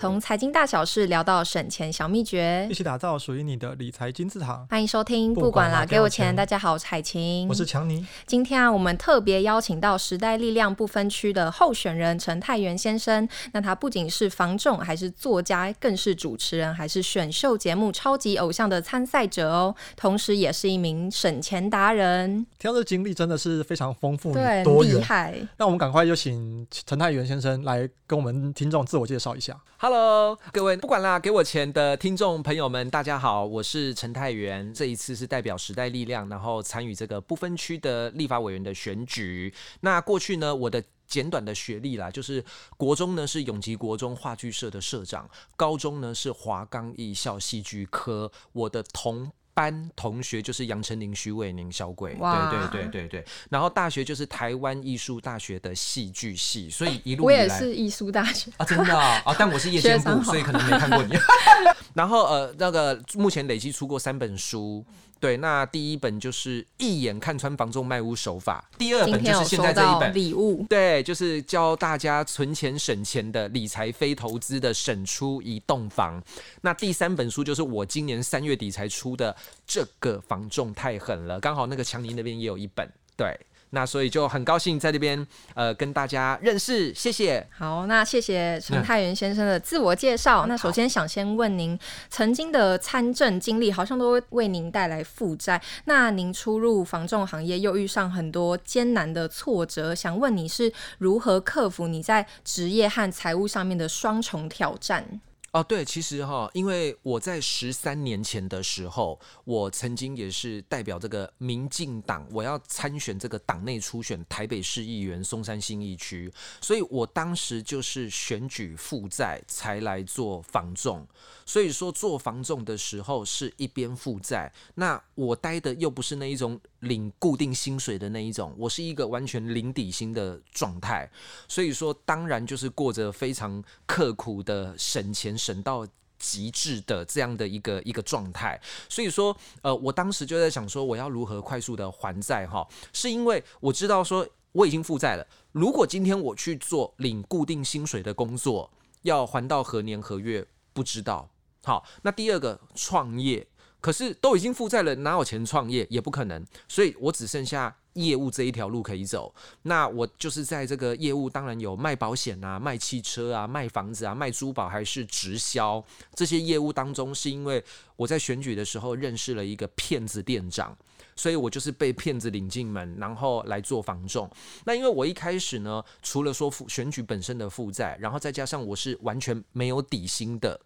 从财经大小事聊到省钱小秘诀，一起打造属于你的理财金字塔。欢迎收听，不管啦，给我钱。大家好，我是海晴，我是强尼。今天啊，我们特别邀请到时代力量不分区的候选人陈泰元先生。那他不仅是房仲，还是作家，更是主持人，还是选秀节目《超级偶像》的参赛者哦。同时，也是一名省钱达人。听到这经历真的是非常丰富，对，多厉害。那我们赶快就请陈泰元先生来跟我们听众自我介绍一下。Hello，各位不管啦，给我钱的听众朋友们，大家好，我是陈泰源。这一次是代表时代力量，然后参与这个不分区的立法委员的选举。那过去呢，我的简短的学历啦，就是国中呢是永吉国中话剧社的社长，高中呢是华冈艺校戏剧科。我的同班同学就是杨丞琳、徐伟宁、小鬼，对对对对对。然后大学就是台湾艺术大学的戏剧系，所以一路以来我也是艺术大学啊，真的啊，啊，但我是夜间部，所以可能没看过你。然后呃，那个目前累积出过三本书。对，那第一本就是一眼看穿房仲卖屋手法，第二本就是现在这一本礼物，对，就是教大家存钱省钱的理财非投资的省出一栋房。那第三本书就是我今年三月底才出的，这个房仲太狠了，刚好那个强尼那边也有一本，对。那所以就很高兴在这边呃跟大家认识，谢谢。好，那谢谢陈泰源先生的自我介绍。嗯、那首先想先问您，曾经的参政经历好像都会为您带来负债。那您出入房仲行业，又遇上很多艰难的挫折，想问你是如何克服你在职业和财务上面的双重挑战？哦，对，其实哈，因为我在十三年前的时候，我曾经也是代表这个民进党，我要参选这个党内初选台北市议员松山新义区，所以我当时就是选举负债才来做防重。所以说做防重的时候是一边负债，那我待的又不是那一种领固定薪水的那一种，我是一个完全零底薪的状态。所以说当然就是过着非常刻苦的省钱省到极致的这样的一个一个状态。所以说呃，我当时就在想说我要如何快速的还债哈，是因为我知道说我已经负债了，如果今天我去做领固定薪水的工作，要还到何年何月不知道。好，那第二个创业，可是都已经负债了，哪有钱创业也不可能，所以我只剩下业务这一条路可以走。那我就是在这个业务，当然有卖保险啊、卖汽车啊、卖房子啊、卖珠宝，还是直销这些业务当中，是因为我在选举的时候认识了一个骗子店长。所以我就是被骗子领进门，然后来做房仲。那因为我一开始呢，除了说负选举本身的负债，然后再加上我是完全没有底薪的，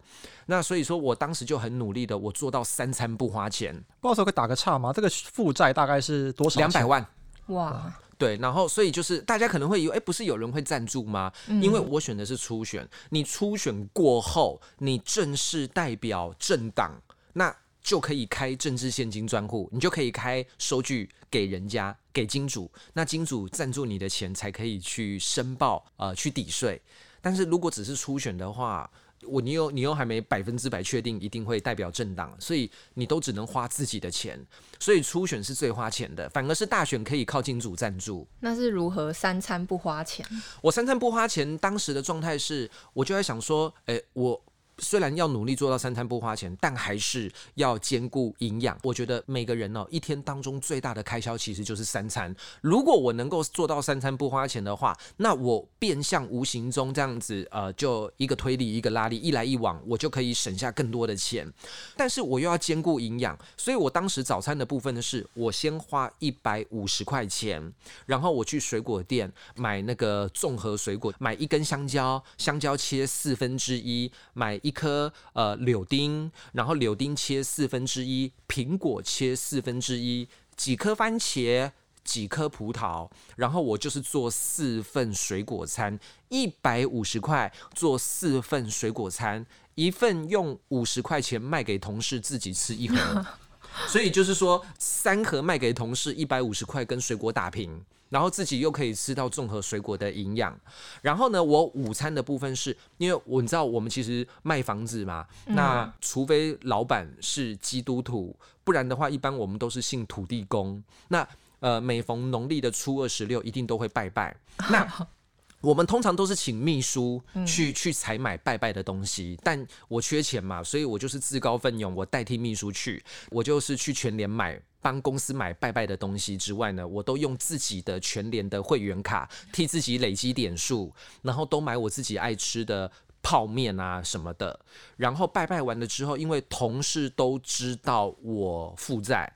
那所以说我当时就很努力的，我做到三餐不花钱。不好意思，可以打个岔吗？这个负债大概是多少？两百万。哇，对。然后所以就是大家可能会以为，哎，不是有人会赞助吗？因为我选的是初选，你初选过后，你正式代表政党，那。就可以开政治现金专户，你就可以开收据给人家，给金主，那金主赞助你的钱才可以去申报，呃，去抵税。但是如果只是初选的话，我你又你又还没百分之百确定一定会代表政党，所以你都只能花自己的钱，所以初选是最花钱的，反而是大选可以靠金主赞助。那是如何三餐不花钱？我三餐不花钱，当时的状态是，我就在想说，诶，我。虽然要努力做到三餐不花钱，但还是要兼顾营养。我觉得每个人哦，一天当中最大的开销其实就是三餐。如果我能够做到三餐不花钱的话，那我变相无形中这样子，呃，就一个推力，一个拉力，一来一往，我就可以省下更多的钱。但是我又要兼顾营养，所以我当时早餐的部分呢，是我先花一百五十块钱，然后我去水果店买那个综合水果，买一根香蕉，香蕉切四分之一，买。一颗呃柳丁，然后柳丁切四分之一，苹果切四分之一，几颗番茄，几颗葡萄，然后我就是做四份水果餐，一百五十块做四份水果餐，一份用五十块钱卖给同事，自己吃一盒，所以就是说三盒卖给同事一百五十块，跟水果打平。然后自己又可以吃到综合水果的营养，然后呢，我午餐的部分是因为我你知道我们其实卖房子嘛，那除非老板是基督徒，不然的话，一般我们都是信土地公。那呃，每逢农历的初二十六，一定都会拜拜。那 我们通常都是请秘书去、嗯、去采买拜拜的东西，但我缺钱嘛，所以我就是自告奋勇，我代替秘书去，我就是去全联买，帮公司买拜拜的东西之外呢，我都用自己的全联的会员卡替自己累积点数，然后都买我自己爱吃的泡面啊什么的，然后拜拜完了之后，因为同事都知道我负债。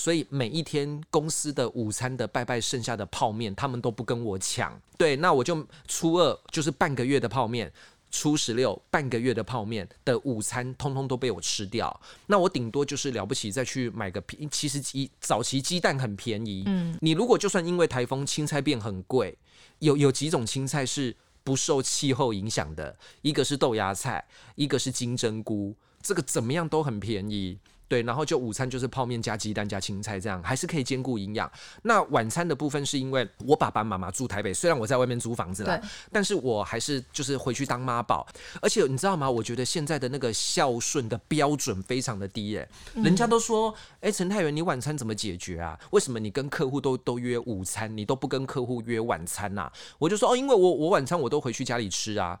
所以每一天公司的午餐的拜拜剩下的泡面，他们都不跟我抢。对，那我就初二就是半个月的泡面，初十六半个月的泡面的午餐，通通都被我吃掉。那我顶多就是了不起再去买个皮，其实鸡早期鸡蛋很便宜。嗯，你如果就算因为台风青菜变很贵，有有几种青菜是不受气候影响的，一个是豆芽菜，一个是金针菇，这个怎么样都很便宜。对，然后就午餐就是泡面加鸡蛋加青菜，这样还是可以兼顾营养。那晚餐的部分是因为我爸爸妈妈住台北，虽然我在外面租房子了，但是我还是就是回去当妈宝。而且你知道吗？我觉得现在的那个孝顺的标准非常的低耶。人家都说，哎，陈太元，你晚餐怎么解决啊？为什么你跟客户都都约午餐，你都不跟客户约晚餐呐？我就说哦，因为我我晚餐我都回去家里吃啊。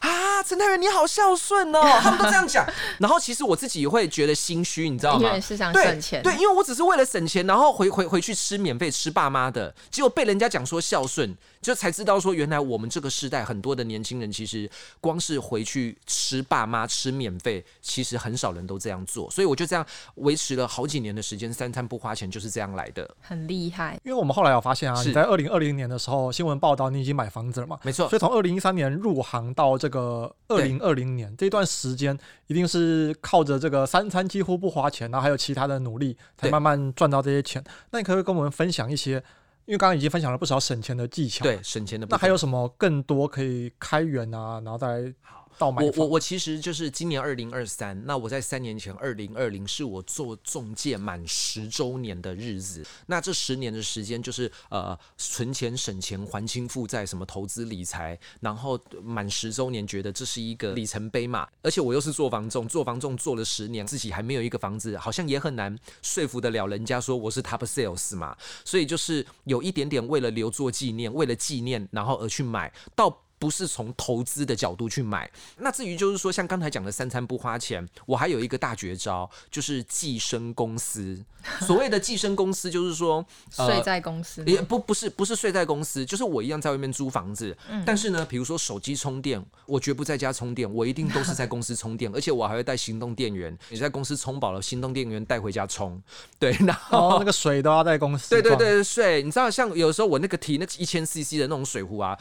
啊，陈太元你好孝顺哦，他们都这样讲。然后其实我自己也会觉得心虚。你知道吗？是想省钱。对，对，因为我只是为了省钱，然后回回回去吃免费吃爸妈的，结果被人家讲说孝顺，就才知道说原来我们这个时代很多的年轻人其实光是回去吃爸妈吃免费，其实很少人都这样做。所以我就这样维持了好几年的时间，三餐不花钱就是这样来的，很厉害。因为我们后来有发现啊，你在二零二零年的时候新闻报道你已经买房子了嘛？没错。所以从二零一三年入行到这个二零二零年这段时间，一定是靠着这个三餐几乎不花。花钱，然后还有其他的努力，才慢慢赚到这些钱。那你可不可以跟我们分享一些？因为刚刚已经分享了不少省钱的技巧，对，省钱的。那还有什么更多可以开源啊？然后再。我我我其实就是今年二零二三，那我在三年前二零二零是我做中介满十周年的日子。那这十年的时间就是呃存钱省钱还清负债，什么投资理财，然后满十周年觉得这是一个里程碑嘛。而且我又是做房仲，做房仲做了十年，自己还没有一个房子，好像也很难说服得了人家说我是 top sales 嘛。所以就是有一点点为了留作纪念，为了纪念，然后而去买到。不是从投资的角度去买。那至于就是说，像刚才讲的三餐不花钱，我还有一个大绝招，就是寄生公司。所谓的寄生公司，就是说睡在公司，也不不是不是睡在公司，就是我一样在外面租房子。嗯、但是呢，比如说手机充电，我绝不在家充电，我一定都是在公司充电，而且我还会带行动电源。你在公司充饱了，行动电源带回家充。对，然后、哦、那个水都要在公司。对对对，水，你知道，像有时候我那个提那一千 CC 的那种水壶啊。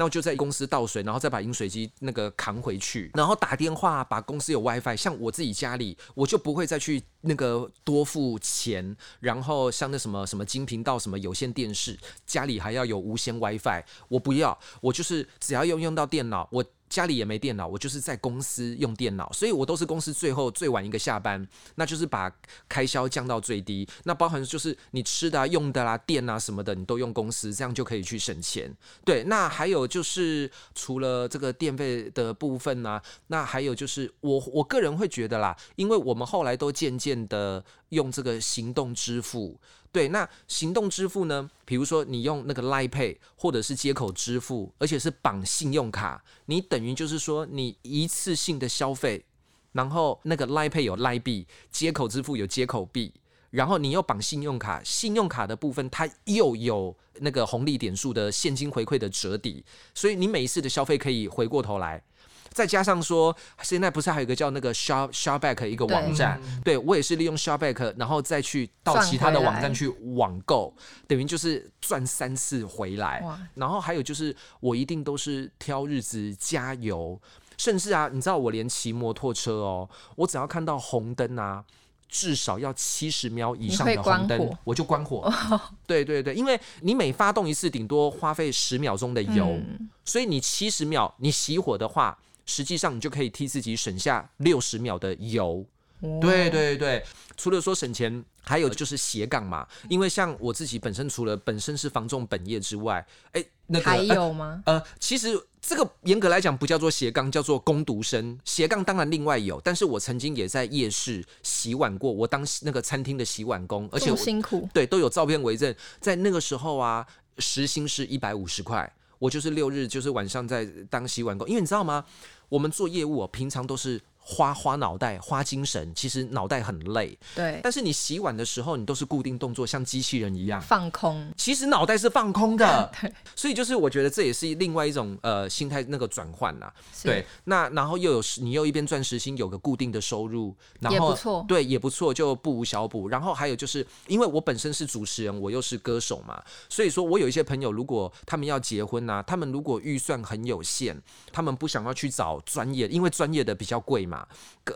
那我就在公司倒水，然后再把饮水机那个扛回去，然后打电话把公司有 WiFi。像我自己家里，我就不会再去那个多付钱。然后像那什么什么金频道、什么有线电视，家里还要有无线 WiFi，我不要，我就是只要用用到电脑，我。家里也没电脑，我就是在公司用电脑，所以我都是公司最后最晚一个下班，那就是把开销降到最低。那包含就是你吃的啊、用的啦、电啊什么的，你都用公司，这样就可以去省钱。对，那还有就是除了这个电费的部分呢、啊，那还有就是我我个人会觉得啦，因为我们后来都渐渐的用这个行动支付。对，那行动支付呢？比如说你用那个 l i Pay 或者是接口支付，而且是绑信用卡，你等于就是说你一次性的消费，然后那个 l i Pay 有 l i 币，接口支付有接口币，然后你又绑信用卡，信用卡的部分它又有那个红利点数的现金回馈的折抵，所以你每一次的消费可以回过头来。再加上说，现在不是还有一个叫那个 Shop Shopback 一个网站，对，对我也是利用 Shopback，然后再去到其他的网站去网购，等于就是赚三次回来。然后还有就是，我一定都是挑日子加油，甚至啊，你知道我连骑摩托车哦，我只要看到红灯啊，至少要七十秒以上的红灯，我就关火。对对对，因为你每发动一次，顶多花费十秒钟的油，嗯、所以你七十秒你熄火的话。实际上，你就可以替自己省下六十秒的油。对对对，除了说省钱，还有就是斜杠嘛。因为像我自己本身，除了本身是房仲本业之外，哎，那个还有吗？呃，其实这个严格来讲不叫做斜杠，叫做攻读生。斜杠当然另外有，但是我曾经也在夜市洗碗过，我当那个餐厅的洗碗工，而且我辛苦。对，都有照片为证。在那个时候啊，时薪是一百五十块。我就是六日就是晚上在当洗碗工，因为你知道吗？我们做业务啊，平常都是。花花脑袋，花精神，其实脑袋很累。对，但是你洗碗的时候，你都是固定动作，像机器人一样放空。其实脑袋是放空的。对，所以就是我觉得这也是另外一种呃心态那个转换啦。对，那然后又有你又一边赚时薪，有个固定的收入，然后也不错。对，也不错，就不无小补。然后还有就是因为我本身是主持人，我又是歌手嘛，所以说我有一些朋友，如果他们要结婚啊，他们如果预算很有限，他们不想要去找专业，因为专业的比较贵嘛。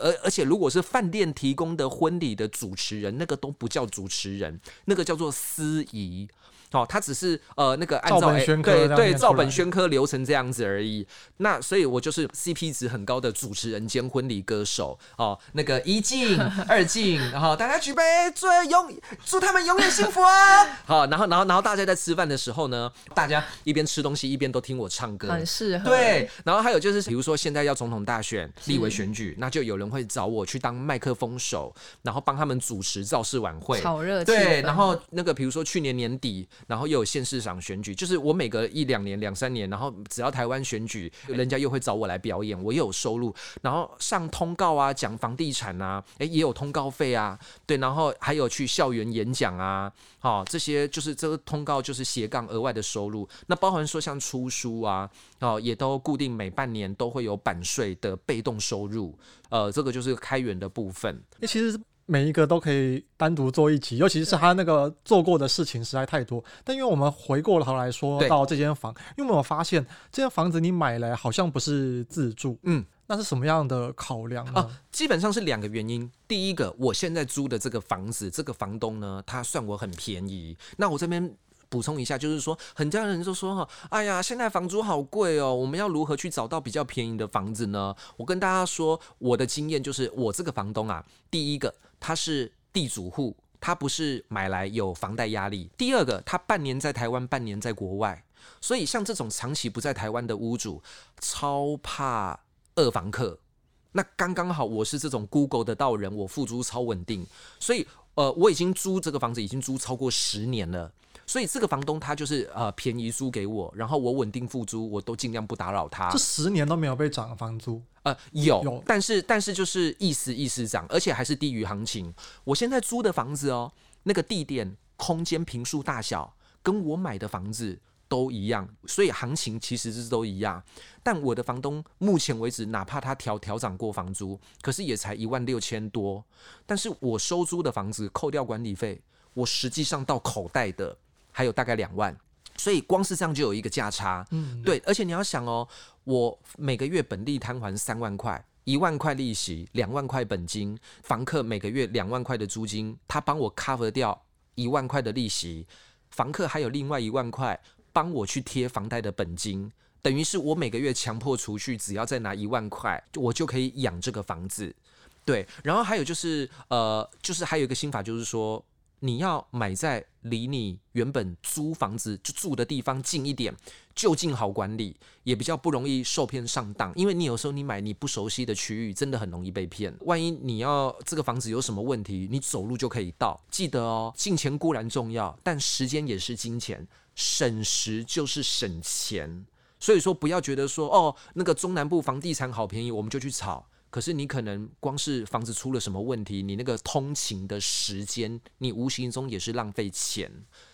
而而且，如果是饭店提供的婚礼的主持人，那个都不叫主持人，那个叫做司仪。哦，他只是呃那个按照对对照本宣科流程这样子而已。那所以，我就是 CP 值很高的主持人兼婚礼歌手哦。那个一敬二敬，然后大家举杯，祝永祝他们永远幸福啊！好，然后然后然后大家在吃饭的时候呢，大家一边吃东西一边都听我唱歌，很适合。对，然后还有就是，比如说现在要总统大选、立委选举，那就有人会找我去当麦克风手，然后帮他们主持造势晚会，好热。对，然后那个比如说去年年底。然后又有县市长选举，就是我每隔一两年、两三年，然后只要台湾选举，人家又会找我来表演，我又有收入。然后上通告啊，讲房地产啊，诶，也有通告费啊，对。然后还有去校园演讲啊，哦，这些就是这个通告就是斜杠额外的收入。那包含说像出书啊，哦，也都固定每半年都会有版税的被动收入。呃，这个就是开源的部分。那其实。每一个都可以单独做一集，尤其是他那个做过的事情实在太多。但因为我们回过头来说到这间房，因为我发现这间房子你买来好像不是自住，嗯，那是什么样的考量呢？啊，基本上是两个原因。第一个，我现在租的这个房子，这个房东呢，他算我很便宜。那我这边。补充一下，就是说，很多人就说哈，哎呀，现在房租好贵哦，我们要如何去找到比较便宜的房子呢？我跟大家说，我的经验就是，我这个房东啊，第一个他是地主户，他不是买来有房贷压力；第二个，他半年在台湾，半年在国外，所以像这种长期不在台湾的屋主，超怕二房客。那刚刚好，我是这种 Google 得到人，我付租超稳定，所以呃，我已经租这个房子已经租超过十年了。所以这个房东他就是呃便宜租给我，然后我稳定付租，我都尽量不打扰他。这十年都没有被涨房租？呃，有，有，但是但是就是意思意思涨，而且还是低于行情。我现在租的房子哦，那个地点、空间、平数大小跟我买的房子都一样，所以行情其实是都一样。但我的房东目前为止，哪怕他调调涨过房租，可是也才一万六千多。但是我收租的房子扣掉管理费，我实际上到口袋的。还有大概两万，所以光是这样就有一个价差。嗯，对，而且你要想哦，我每个月本利摊还三万块，一万块利息，两万块本金，房客每个月两万块的租金，他帮我 cover 掉一万块的利息，房客还有另外一万块帮我去贴房贷的本金，等于是我每个月强迫储蓄，只要再拿一万块，我就可以养这个房子。对，然后还有就是呃，就是还有一个心法，就是说。你要买在离你原本租房子就住的地方近一点，就近好管理，也比较不容易受骗上当。因为你有时候你买你不熟悉的区域，真的很容易被骗。万一你要这个房子有什么问题，你走路就可以到。记得哦，金钱固然重要，但时间也是金钱，省时就是省钱。所以说，不要觉得说哦，那个中南部房地产好便宜，我们就去炒。可是你可能光是房子出了什么问题，你那个通勤的时间，你无形中也是浪费钱。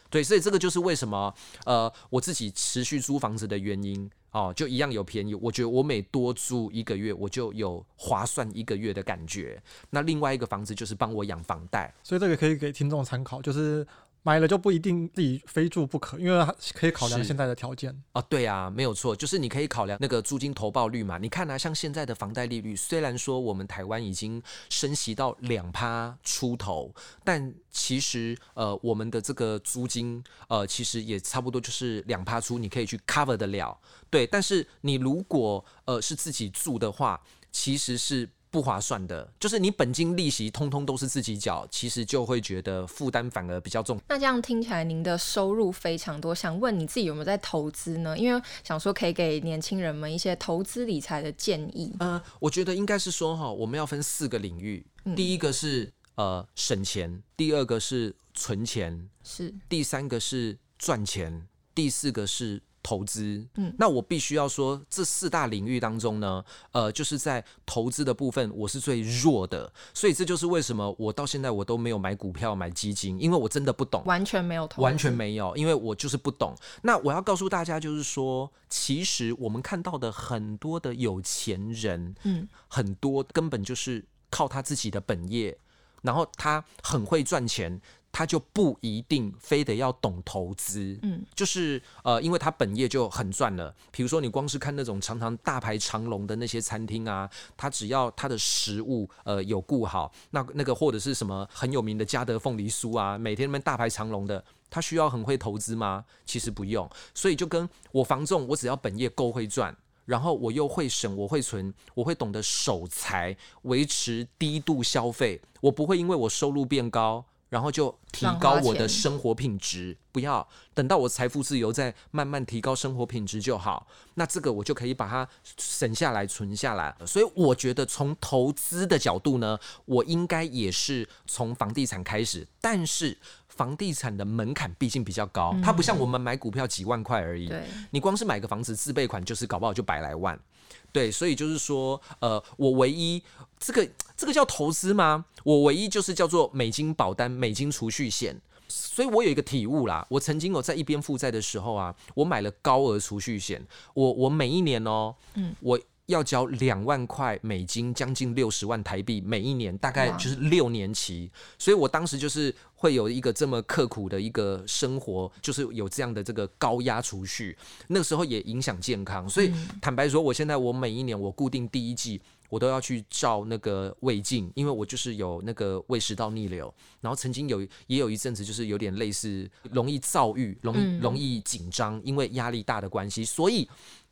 对，所以这个就是为什么呃我自己持续租房子的原因哦，就一样有便宜。我觉得我每多租一个月，我就有划算一个月的感觉。那另外一个房子就是帮我养房贷，所以这个可以给听众参考，就是。买了就不一定自己非住不可，因为可以考量现在的条件啊。对啊，没有错，就是你可以考量那个租金投报率嘛。你看啊，像现在的房贷利率，虽然说我们台湾已经升息到两趴出头，但其实呃，我们的这个租金呃，其实也差不多就是两趴出，你可以去 cover 得了。对，但是你如果呃是自己住的话，其实是。不划算的，就是你本金利息通通都是自己缴，其实就会觉得负担反而比较重。那这样听起来，您的收入非常多，想问你自己有没有在投资呢？因为想说可以给年轻人们一些投资理财的建议。呃，我觉得应该是说哈，我们要分四个领域，嗯、第一个是呃省钱，第二个是存钱，是，第三个是赚钱，第四个是投资，嗯，那我必须要说，这四大领域当中呢，呃，就是在投资的部分，我是最弱的，所以这就是为什么我到现在我都没有买股票、买基金，因为我真的不懂，完全没有投，完全没有，因为我就是不懂。那我要告诉大家，就是说，其实我们看到的很多的有钱人，嗯，很多根本就是靠他自己的本业，然后他很会赚钱。他就不一定非得要懂投资，嗯，就是呃，因为他本业就很赚了。比如说，你光是看那种常常大排长龙的那些餐厅啊，他只要他的食物呃有顾好，那那个或者是什么很有名的嘉德凤梨酥啊，每天那边大排长龙的，他需要很会投资吗？其实不用。所以就跟我房仲，我只要本业够会赚，然后我又会省，我会存，我会懂得守财，维持低度消费，我不会因为我收入变高。然后就提高我的生活品质，不要等到我财富自由再慢慢提高生活品质就好。那这个我就可以把它省下来存下来。所以我觉得从投资的角度呢，我应该也是从房地产开始。但是房地产的门槛毕竟比较高，它不像我们买股票几万块而已。你光是买个房子自备款就是搞不好就百来万。对，所以就是说，呃，我唯一这个这个叫投资吗？我唯一就是叫做美金保单、美金储蓄险。所以我有一个体悟啦，我曾经有在一边负债的时候啊，我买了高额储蓄险，我我每一年哦，嗯，我。要交两万块美金，将近六十万台币，每一年大概就是六年期，所以我当时就是会有一个这么刻苦的一个生活，就是有这样的这个高压储蓄，那个时候也影响健康，所以坦白说，我现在我每一年我固定第一季我都要去照那个胃镜，因为我就是有那个胃食道逆流，然后曾经有也有一阵子就是有点类似容易躁郁，容易容易紧张，因为压力大的关系，所以。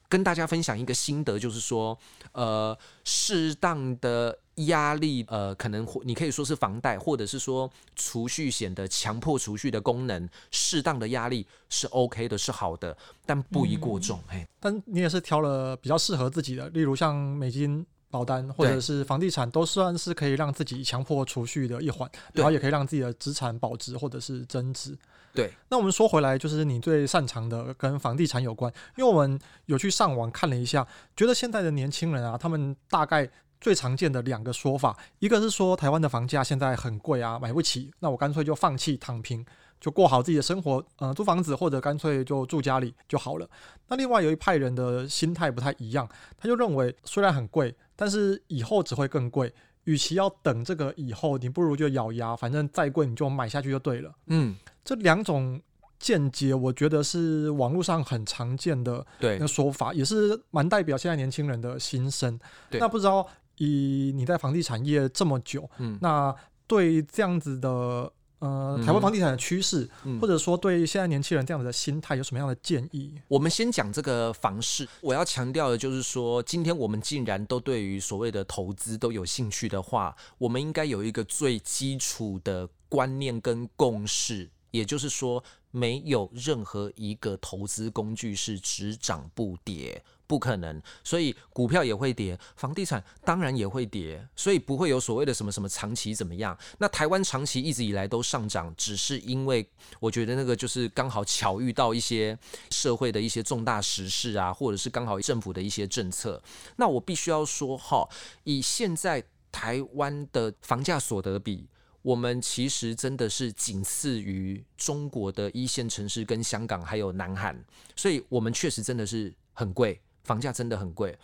跟大家分享一个心得，就是说，呃，适当的压力，呃，可能你可以说是房贷，或者是说储蓄险的强迫储蓄的功能，适当的压力是 OK 的，是好的，但不宜过重。嘿、嗯，但你也是挑了比较适合自己的，例如像美金保单或者是房地产，都算是可以让自己强迫储蓄的一环，然后也可以让自己的资产保值或者是增值。对，那我们说回来，就是你最擅长的跟房地产有关，因为我们有去上网看了一下，觉得现在的年轻人啊，他们大概最常见的两个说法，一个是说台湾的房价现在很贵啊，买不起，那我干脆就放弃躺平，就过好自己的生活，呃，租房子或者干脆就住家里就好了。那另外有一派人的心态不太一样，他就认为虽然很贵，但是以后只会更贵。与其要等这个以后，你不如就咬牙，反正再贵你就买下去就对了。嗯，这两种见解，我觉得是网络上很常见的那说法，也是蛮代表现在年轻人的心声。那不知道以你在房地产业这么久，嗯，那对这样子的。呃，台湾房地产的趋势，嗯，或者说对现在年轻人这样子的心态有什么样的建议？我们先讲这个房市。我要强调的就是说，今天我们既然都对于所谓的投资都有兴趣的话，我们应该有一个最基础的观念跟共识，也就是说，没有任何一个投资工具是只涨不跌。不可能，所以股票也会跌，房地产当然也会跌，所以不会有所谓的什么什么长期怎么样。那台湾长期一直以来都上涨，只是因为我觉得那个就是刚好巧遇到一些社会的一些重大时事啊，或者是刚好政府的一些政策。那我必须要说哈，以现在台湾的房价所得比，我们其实真的是仅次于中国的一线城市跟香港还有南韩，所以我们确实真的是很贵。房价真的很贵。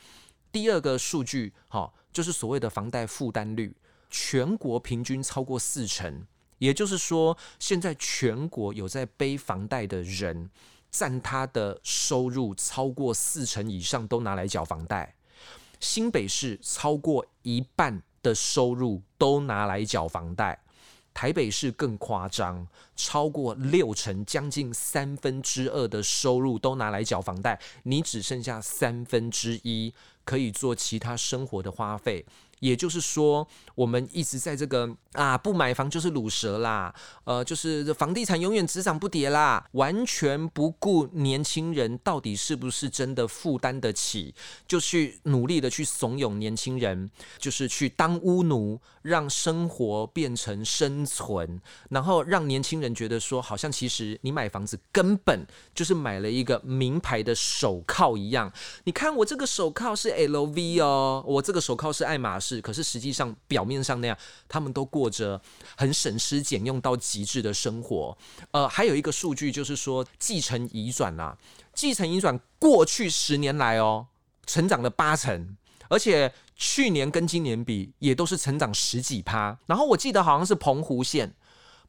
第二个数据，哈，就是所谓的房贷负担率，全国平均超过四成，也就是说，现在全国有在背房贷的人，占他的收入超过四成以上都拿来缴房贷。新北市超过一半的收入都拿来缴房贷。台北市更夸张，超过六成，将近三分之二的收入都拿来缴房贷，你只剩下三分之一可以做其他生活的花费。也就是说，我们一直在这个啊，不买房就是卤蛇啦，呃，就是房地产永远只涨不跌啦，完全不顾年轻人到底是不是真的负担得起，就去努力的去怂恿年轻人，就是去当屋奴，让生活变成生存，然后让年轻人觉得说，好像其实你买房子根本就是买了一个名牌的手铐一样。你看我这个手铐是 LV 哦，我这个手铐是爱马仕。可是实际上，表面上那样，他们都过着很省吃俭用到极致的生活。呃，还有一个数据就是说，继承遗转啊，继承遗转过去十年来哦，成长了八成，而且去年跟今年比，也都是成长十几趴。然后我记得好像是澎湖县，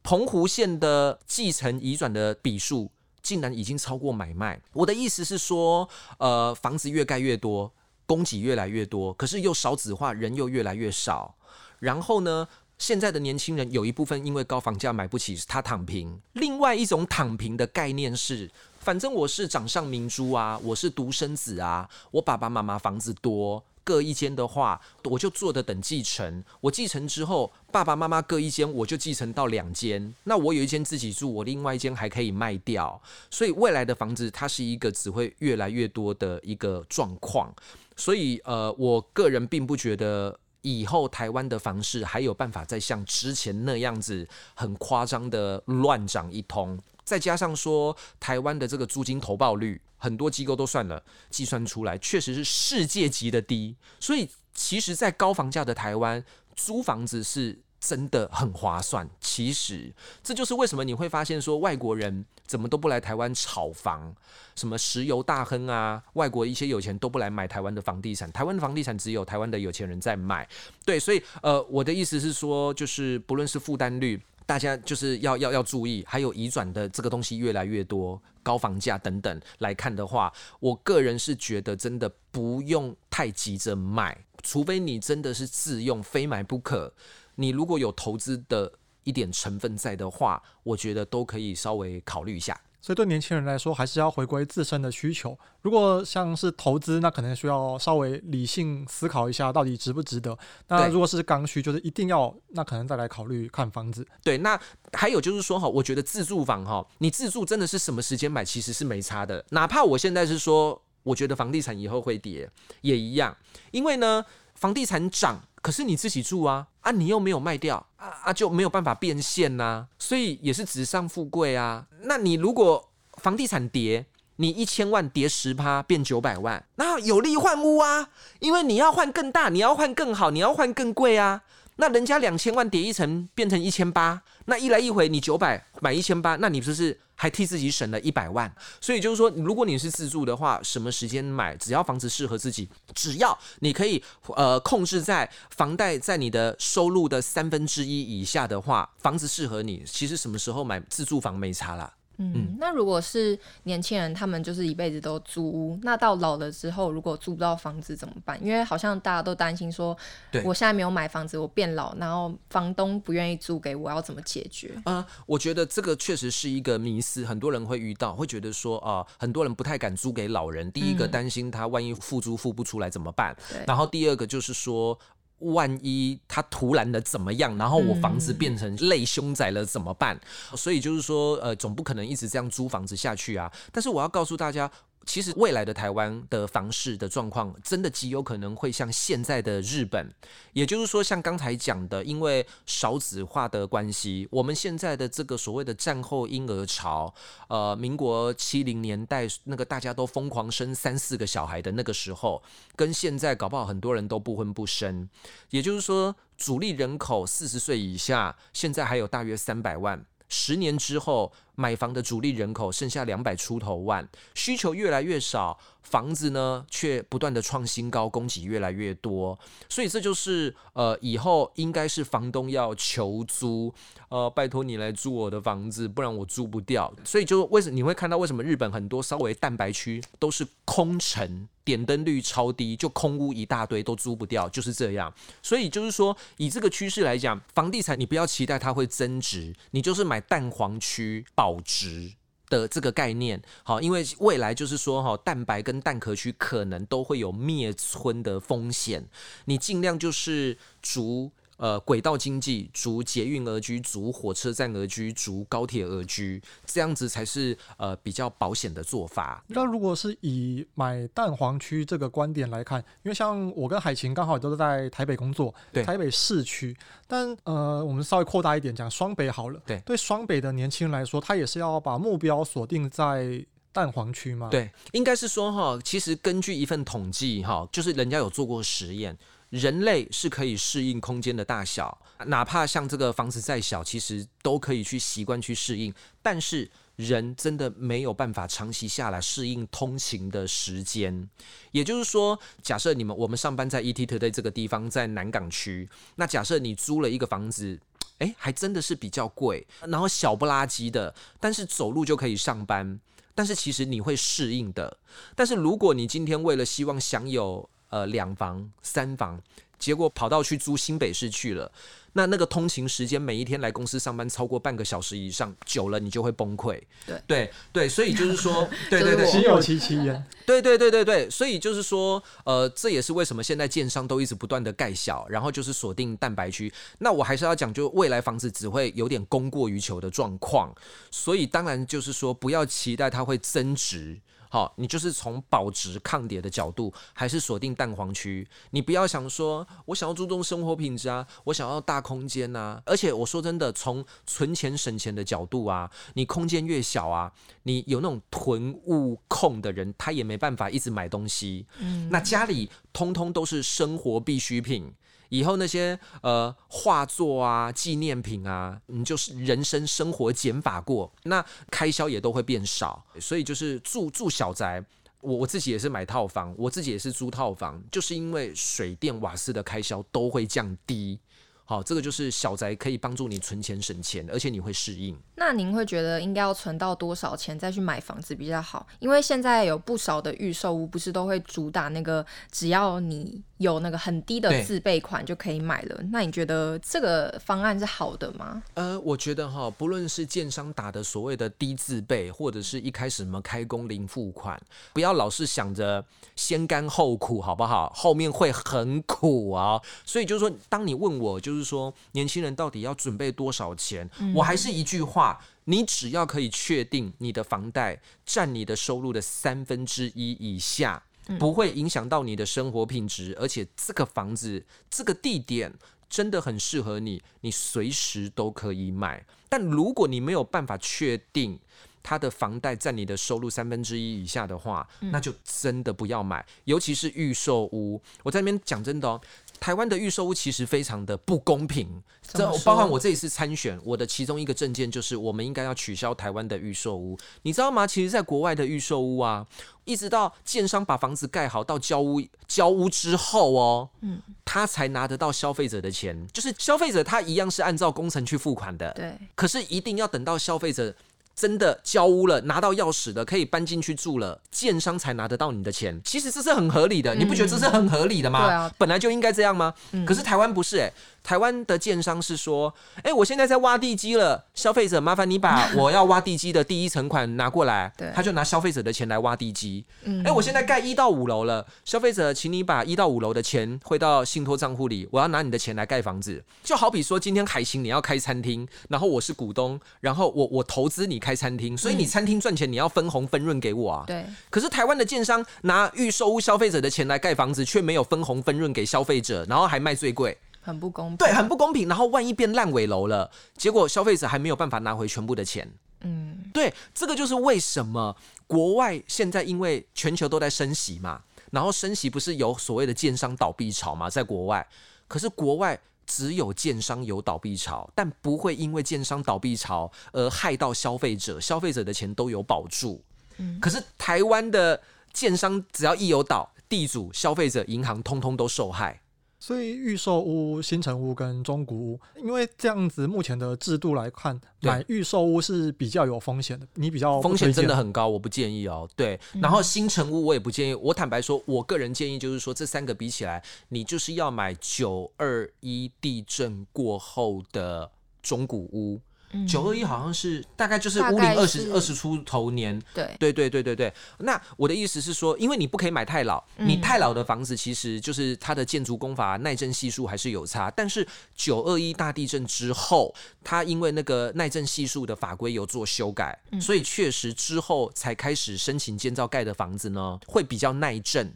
澎湖县的继承遗转的笔数，竟然已经超过买卖。我的意思是说，呃，房子越盖越多。供给越来越多，可是又少子化，人又越来越少。然后呢，现在的年轻人有一部分因为高房价买不起，他躺平。另外一种躺平的概念是，反正我是掌上明珠啊，我是独生子啊，我爸爸妈妈房子多，各一间的话，我就坐着等继承。我继承之后，爸爸妈妈各一间，我就继承到两间。那我有一间自己住，我另外一间还可以卖掉。所以未来的房子，它是一个只会越来越多的一个状况。所以，呃，我个人并不觉得以后台湾的房市还有办法再像之前那样子很夸张的乱涨一通。再加上说，台湾的这个租金投报率，很多机构都算了，计算出来确实是世界级的低。所以，其实，在高房价的台湾，租房子是。真的很划算，其实这就是为什么你会发现说，外国人怎么都不来台湾炒房，什么石油大亨啊，外国一些有钱都不来买台湾的房地产，台湾的房地产只有台湾的有钱人在买。对，所以呃，我的意思是说，就是不论是负担率，大家就是要要要注意，还有移转的这个东西越来越多，高房价等等来看的话，我个人是觉得真的不用太急着买，除非你真的是自用，非买不可。你如果有投资的一点成分在的话，我觉得都可以稍微考虑一下。所以对年轻人来说，还是要回归自身的需求。如果像是投资，那可能需要稍微理性思考一下，到底值不值得。那如果是刚需，就是一定要，那可能再来考虑看房子。对，那还有就是说哈，我觉得自住房哈，你自住真的是什么时间买，其实是没差的。哪怕我现在是说，我觉得房地产以后会跌，也一样，因为呢，房地产涨。可是你自己住啊，啊，你又没有卖掉，啊啊，就没有办法变现呐、啊，所以也是纸上富贵啊。那你如果房地产跌，你一千万跌十趴变九百万，那有利换屋啊，因为你要换更大，你要换更好，你要换更贵啊。那人家两千万叠一层变成一千八，那一来一回你九百买一千八，那你不是还替自己省了一百万？所以就是说，如果你是自住的话，什么时间买，只要房子适合自己，只要你可以呃控制在房贷在你的收入的三分之一以下的话，房子适合你，其实什么时候买自住房没差啦。嗯，那如果是年轻人，他们就是一辈子都租屋，那到老了之后，如果租不到房子怎么办？因为好像大家都担心说，我现在没有买房子，我变老，然后房东不愿意租给我，要怎么解决？啊、呃，我觉得这个确实是一个迷思，很多人会遇到，会觉得说啊、呃，很多人不太敢租给老人。第一个担心他万一付租付不出来怎么办？对。然后第二个就是说。万一他突然的怎么样，然后我房子变成类凶宅了怎么办？嗯。所以就是说，呃，总不可能一直这样租房子下去啊。但是我要告诉大家。其实未来的台湾的房市的状况，真的极有可能会像现在的日本，也就是说，像刚才讲的，因为少子化的关系，我们现在的这个所谓的战后婴儿潮，呃，民国七零年代那个大家都疯狂生三四个小孩的那个时候，跟现在搞不好很多人都不婚不生，也就是说，主力人口四十岁以下，现在还有大约三百万。十年之后，买房的主力人口剩下两百出头万，需求越来越少，房子呢却不断的创新高，供给越来越多，所以这就是呃以后应该是房东要求租，呃拜托你来租我的房子，不然我租不掉。所以就为什么你会看到为什么日本很多稍微蛋白区都是空城，点灯率超低，就空屋一大堆都租不掉，就是这样。所以就是说以这个趋势来讲，房地产你不要期待它会增值，你就是买蛋黄区保值。的这个概念，好，因为未来就是说哈，蛋白跟蛋壳区可能都会有灭村的风险，你尽量就是逐。呃，轨道经济逐捷运而居，逐火车站而居，逐高铁而居，这样子才是呃比较保险的做法。那如果是以买蛋黄区这个观点来看，因为像我跟海琴刚好都是在台北工作，对台北市区，但呃，我们稍微扩大一点讲双北好了。对，对双北的年轻人来说，他也是要把目标锁定在蛋黄区吗？对，应该是说哈，其实根据一份统计哈，就是人家有做过实验。人类是可以适应空间的大小，哪怕像这个房子再小，其实都可以去习惯去适应。但是人真的没有办法长期下来适应通勤的时间。也就是说，假设你们我们上班在 ETtoday 这个地方，在南港区，那假设你租了一个房子，诶，还真的是比较贵，然后小不拉几的，但是走路就可以上班。但是其实你会适应的。但是如果你今天为了希望享有呃，两房三房，结果跑到去租新北市去了。那那个通勤时间，每一天来公司上班超过半个小时以上，久了你就会崩溃。对对对，所以就是说，对对对，心有戚戚呀。对对对对对，所以就是说，呃，这也是为什么现在建商都一直不断的盖小，然后就是锁定蛋白区。那我还是要讲，就未来房子只会有点供过于求的状况，所以当然就是说，不要期待它会增值。好，你就是从保值抗跌的角度，还是锁定蛋黄区。你不要想说，我想要注重生活品质啊，我想要大空间呐。而且我说真的，从存钱省钱的角度啊，你空间越小啊，你有那种囤物控的人，他也没办法一直买东西。嗯，那家里通通都是生活必需品。以后那些呃画作啊、纪念品啊，你就是人生生活减法过，那开销也都会变少。所以就是住住小宅，我我自己也是买套房，我自己也是租套房，就是因为水电瓦斯的开销都会降低。好，这个就是小宅可以帮助你存钱省钱，而且你会适应。那您会觉得应该要存到多少钱再去买房子比较好？因为现在有不少的预售屋，不是都会主打那个只要你有那个很低的自备款就可以买了。那你觉得这个方案是好的吗？呃，我觉得哈，不论是建商打的所谓的低自备，或者是一开始什么开工零付款，不要老是想着先甘后苦，好不好？后面会很苦啊。所以就是说，当你问我就是。就是说，年轻人到底要准备多少钱？嗯。我还是一句话，你只要可以确定你的房贷占你的收入的三分之一以下，不会影响到你的生活品质，而且这个房子这个地点真的很适合你，你随时都可以买。但如果你没有办法确定他的房贷占你的收入三分之一以下的话，那就真的不要买，尤其是预售屋。我在那边讲真的哦。台湾的预售屋其实非常的不公平，这包含我这一次参选，我的其中一个证件就是，我们应该要取消台湾的预售屋。你知道吗？其实，在国外的预售屋啊，一直到建商把房子盖好到交屋交屋之后哦，嗯，他才拿得到消费者的钱，就是消费者他一样是按照工程去付款的，对。可是一定要等到消费者。真的交屋了，拿到钥匙了，可以搬进去住了，建商才拿得到你的钱。其实这是很合理的，你不觉得这是很合理的吗？嗯、对啊，本来就应该这样吗？嗯、可是台湾不是诶、欸。台湾的建商是说，哎、欸，我现在在挖地基了，消费者麻烦你把我要挖地基的第一层款拿过来，对，他就拿消费者的钱来挖地基。嗯，哎、欸，我现在盖一到五楼了，消费者，请你把一到五楼的钱汇到信托账户里，我要拿你的钱来盖房子。就好比说，今天海晴你要开餐厅，然后我是股东，然后我我投资你开餐厅，所以你餐厅赚钱你要分红分润给我啊。对。可是台湾的建商拿预售屋消费者的钱来盖房子，却没有分红分润给消费者，然后还卖最贵。很不公平，对，很不公平。然后万一变烂尾楼了，结果消费者还没有办法拿回全部的钱。嗯，对，这个就是为什么国外现在因为全球都在升息嘛，然后升息不是有所谓的建商倒闭潮嘛，在国外，可是国外只有建商有倒闭潮，但不会因为建商倒闭潮而害到消费者，消费者的钱都有保住。嗯，可是台湾的建商只要一有倒，地主、消费者、银行通通都受害。所以预售屋、新城屋跟中古屋，因为这样子目前的制度来看，买预售屋是比较有风险的。你比较风险真的很高，我不建议哦。对，然后新城屋我也不建议。我坦白说，我个人建议就是说，这三个比起来，你就是要买九二一地震过后的中古屋。九二一好像是大概就是大屋龄二十二十出头年。对，对对对对对，那我的意思是说，因为你不可以买太老，你太老的房子其实就是它的建筑工法耐震系数还是有差。但是九二一大地震之后，它因为那个耐震系数的法规有做修改，所以确实之后才开始申请建造盖的房子呢，会比较耐震。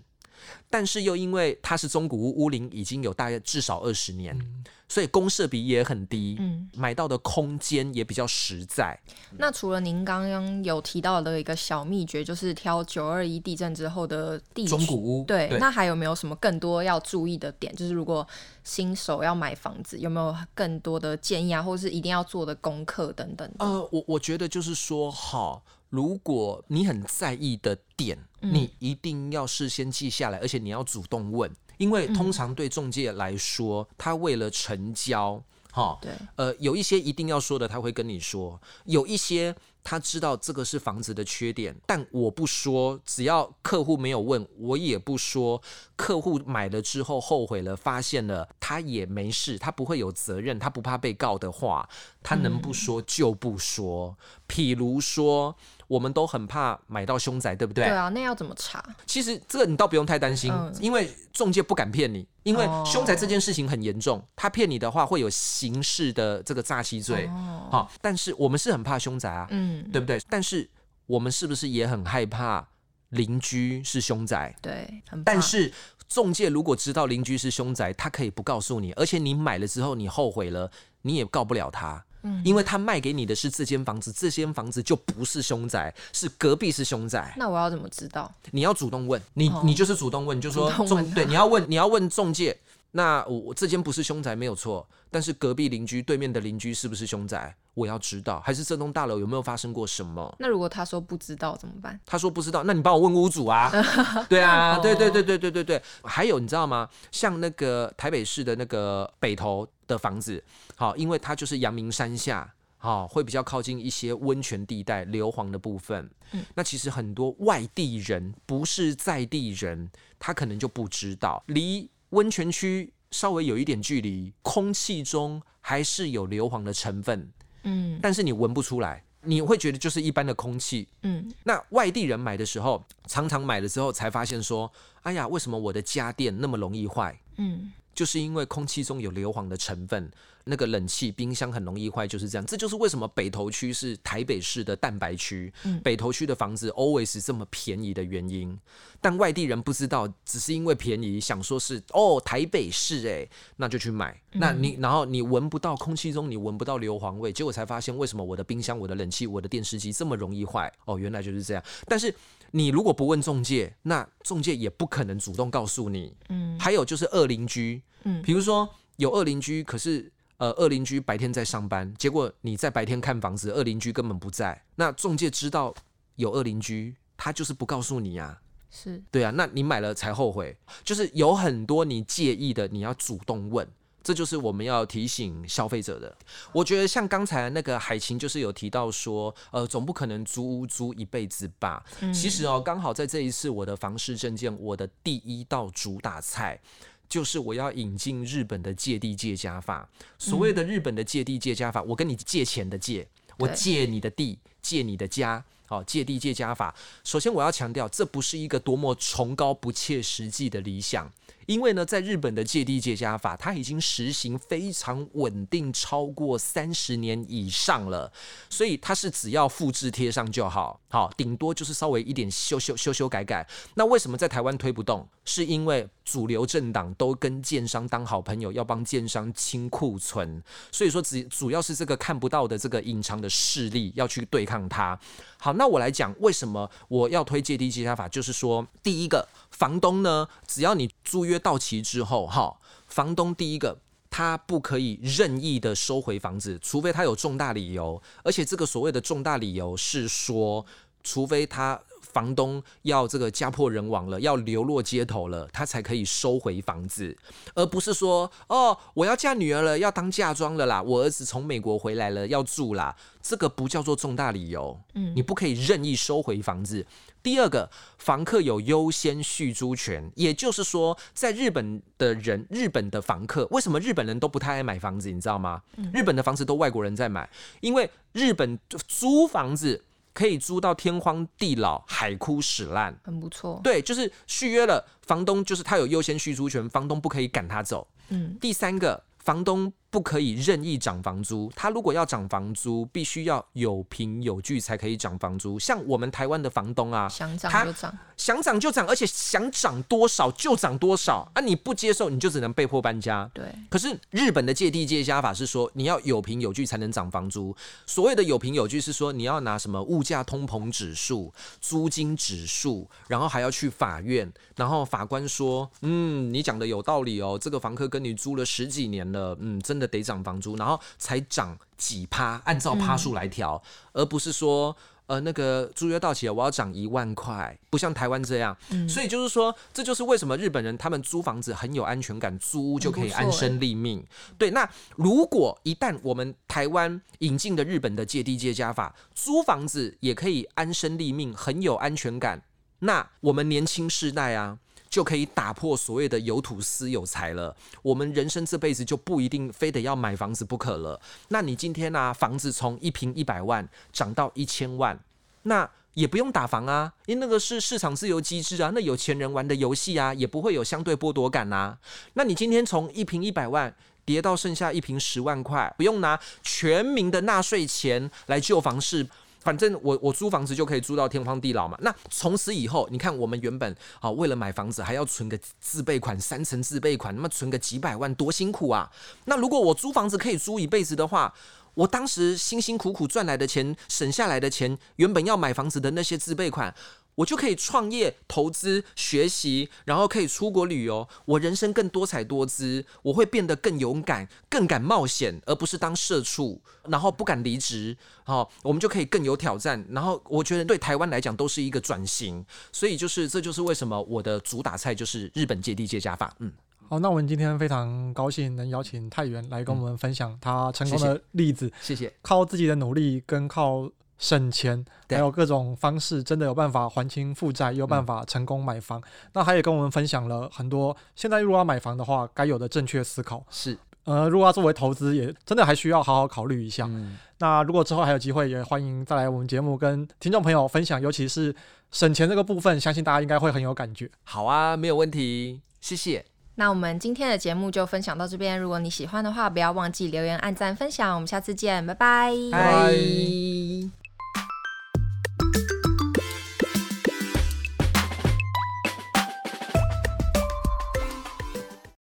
但是又因为它是中古屋，屋龄已经有大约至少二十年。嗯所以公设比也很低，嗯，买到的空间也比较实在。那除了您刚刚有提到的一个小秘诀，就是挑九二一地震之后的地中古屋，对，对，那还有没有什么更多要注意的点？就是如果新手要买房子，有没有更多的建议啊，或是一定要做的功课等等？呃，我我觉得就是说，哈，如果你很在意的点，你一定要事先记下来，而且你要主动问。因为通常对中介来说，嗯、他为了成交，哈，对，呃，有一些一定要说的，他会跟你说；有一些他知道这个是房子的缺点，但我不说，只要客户没有问，我也不说。客户买了之后后悔了，发现了他也没事，他不会有责任，他不怕被告的话，他能不说就不说。嗯、譬如说。我们都很怕买到凶宅，对不对？对啊，那要怎么查？其实这个你倒不用太担心，嗯、因为中介不敢骗你，因为凶宅这件事情很严重，他骗你的话会有刑事的这个诈欺罪。哦，好，但是我们是很怕凶宅啊，嗯，对不对？但是我们是不是也很害怕邻居是凶宅？对，但是中介如果知道邻居是凶宅，他可以不告诉你，而且你买了之后你后悔了，你也告不了他。嗯，因为他卖给你的是这间房子，这间房子就不是凶宅，是隔壁是凶宅。那我要怎么知道？你要主动问，你、哦、你就是主动问，就说中对，你要问你要问中介。那我我这间不是凶宅没有错，但是隔壁邻居对面的邻居是不是凶宅？我要知道，还是这栋大楼有没有发生过什么？那如果他说不知道怎么办？他说不知道，那你帮我问屋主啊。对啊，对对对对对对对。还有你知道吗？像那个台北市的那个北投的房子，好，因为它就是阳明山下，好，会比较靠近一些温泉地带、硫磺的部分。嗯，那其实很多外地人不是在地人，他可能就不知道离。温泉区稍微有一点距离，空气中还是有硫磺的成分，嗯，但是你闻不出来，你会觉得就是一般的空气，嗯。那外地人买的时候，常常买了之后才发现说，哎呀，为什么我的家电那么容易坏？嗯，就是因为空气中有硫磺的成分。那个冷气、冰箱很容易坏，就是这样。这就是为什么北投区是台北市的蛋白区，嗯、北投区的房子 always 这么便宜的原因。但外地人不知道，只是因为便宜，想说是哦台北市哎，那就去买。嗯、那你然后你闻不到空气中，你闻不到硫磺味，结果才发现为什么我的冰箱、我的冷气、我的电视机这么容易坏？哦，原来就是这样。但是你如果不问中介，那中介也不可能主动告诉你。嗯，还有就是恶邻居，嗯，比如说有恶邻居，可是。呃，二邻居白天在上班，结果你在白天看房子，二邻居根本不在。那中介知道有二邻居，他就是不告诉你啊。是，对啊，那你买了才后悔。就是有很多你介意的，你要主动问。这就是我们要提醒消费者的。我觉得像刚才那个海琴，就是有提到说，呃，总不可能租屋租一辈子吧？嗯。其实哦，刚好在这一次我的房市证件，我的第一道主打菜。就是我要引进日本的借地借家法。所谓的日本的借地借家法，我跟你借钱的借，我借你的地，借你的家，好，借地借家法。首先我要强调，这不是一个多么崇高不切实际的理想。因为呢，在日本的借地借家法，它已经实行非常稳定，超过三十年以上了，所以它是只要复制贴上就好，好，顶多就是稍微一点修修修修改改。那为什么在台湾推不动？是因为主流政党都跟建商当好朋友，要帮建商清库存，所以说只主要是这个看不到的这个隐藏的势力要去对抗它。好，那我来讲为什么我要推借地借家法，就是说第一个。房东呢，只要你租约到期之后，哈，房东第一个他不可以任意的收回房子，除非他有重大理由，而且这个所谓的重大理由是说，除非他房东要这个家破人亡了，要流落街头了，他才可以收回房子，而不是说哦，我要嫁女儿了，要当嫁妆了啦，我儿子从美国回来了，要住啦，这个不叫做重大理由，嗯，你不可以任意收回房子。第二个，房客有优先续租权，也就是说，在日本的人，日本的房客，为什么日本人都不太爱买房子？你知道吗？日本的房子都外国人在买，因为日本租房子可以租到天荒地老、海枯石烂，很不错。对，就是续约了，房东就是他有优先续租权，房东不可以赶他走。嗯，第三个，房东。不可以任意涨房租，他如果要涨房租，必须要有凭有据才可以涨房租。像我们台湾的房东啊，想涨就涨，想涨就涨，而且想涨多少就涨多少啊！你不接受，你就只能被迫搬家。对。可是日本的借地借家法是说，你要有凭有据才能涨房租。所谓的有凭有据是说，你要拿什么物价通膨指数、租金指数，然后还要去法院，然后法官说，嗯，你讲的有道理哦，这个房客跟你租了十几年了，嗯，真。得涨房租，然后才涨几趴，按照趴数来调，嗯、而不是说，呃，那个租约到期了，我要涨一万块，不像台湾这样。嗯、所以就是说，这就是为什么日本人他们租房子很有安全感，租屋就可以安身立命。对，那如果一旦我们台湾引进的日本的借地借家法，租房子也可以安身立命，很有安全感，那我们年轻世代啊。就可以打破所谓的有土私有财了。我们人生这辈子就不一定非得要买房子不可了。那你今天呢、房子从一平一百万涨到一千万，那也不用打房啊，因为那个是市场自由机制啊，那有钱人玩的游戏啊，也不会有相对剥夺感啊。那你今天从一平一百万跌到剩下一平十万块，不用拿全民的纳税钱来救房市。反正我我租房子就可以租到天荒地老嘛。那从此以后，你看我们原本啊为了买房子还要存个自备款，三层自备款，那么存个几百万多辛苦啊。那如果我租房子可以租一辈子的话，我当时辛辛苦苦赚来的钱，省下来的钱，原本要买房子的那些自备款。我就可以创业、投资、学习，然后可以出国旅游，我人生更多彩多姿，我会变得更勇敢、更敢冒险，而不是当社畜，然后不敢离职。好，我们就可以更有挑战。然后我觉得对台湾来讲都是一个转型，所以就是这就是为什么我的主打菜就是日本借地借家法。嗯，好，那我们今天非常高兴能邀请太原来跟我们分享他成功的例子。谢谢，靠自己的努力跟靠。省钱，还有各种方式，真的有办法还清负债，也有办法成功买房。嗯、那他也跟我们分享了很多，现在如果要买房的话，该有的正确思考是，呃，如果要作为投资，也真的还需要好好考虑一下。嗯、那如果之后还有机会，也欢迎再来我们节目跟听众朋友分享，尤其是省钱这个部分，相信大家应该会很有感觉。好啊，没有问题，谢谢。那我们今天的节目就分享到这边，如果你喜欢的话，不要忘记留言、按赞、分享。我们下次见，拜拜。拜。